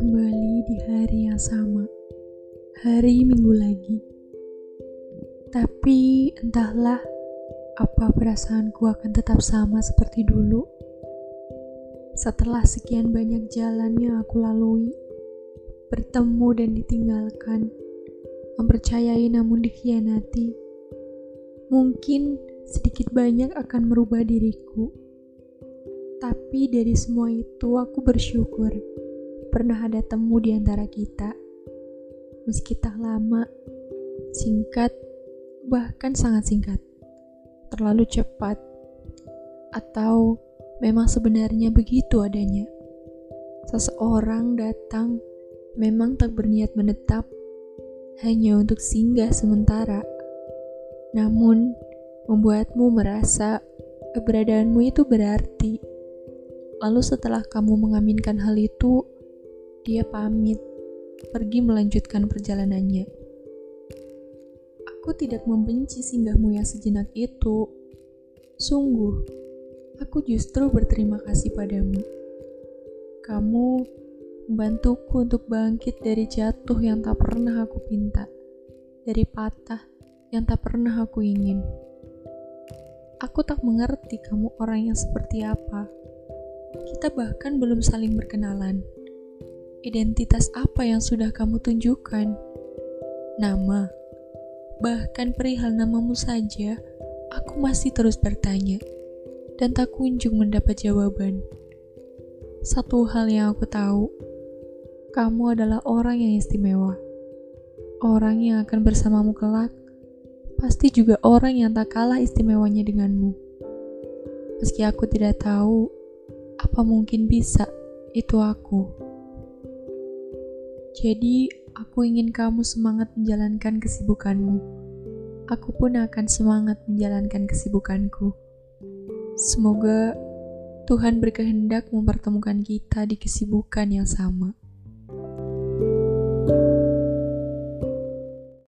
Kembali di hari yang sama, hari minggu lagi. Tapi entahlah, apa perasaanku akan tetap sama seperti dulu. Setelah sekian banyak jalan yang aku lalui, bertemu dan ditinggalkan, mempercayai namun dikhianati, mungkin sedikit banyak akan merubah diriku. Tapi dari semua itu aku bersyukur pernah ada temu di antara kita. Meski tak lama, singkat, bahkan sangat singkat. Terlalu cepat. Atau memang sebenarnya begitu adanya. Seseorang datang memang tak berniat menetap hanya untuk singgah sementara. Namun, membuatmu merasa keberadaanmu itu berarti. Lalu setelah kamu mengaminkan hal itu, dia pamit, pergi melanjutkan perjalanannya. Aku tidak membenci singgahmu yang sejenak itu. Sungguh, aku justru berterima kasih padamu. Kamu membantuku untuk bangkit dari jatuh yang tak pernah aku pinta, dari patah yang tak pernah aku ingin. Aku tak mengerti kamu orang yang seperti apa. Kita bahkan belum saling berkenalan. Identitas apa yang sudah kamu tunjukkan? Nama, bahkan perihal namamu saja, aku masih terus bertanya dan tak kunjung mendapat jawaban. Satu hal yang aku tahu, kamu adalah orang yang istimewa. Orang yang akan bersamamu kelak, pasti juga orang yang tak kalah istimewanya denganmu. Meski aku tidak tahu, apa mungkin bisa itu aku. Jadi, aku ingin kamu semangat menjalankan kesibukanmu. Aku pun akan semangat menjalankan kesibukanku. Semoga Tuhan berkehendak mempertemukan kita di kesibukan yang sama. thank you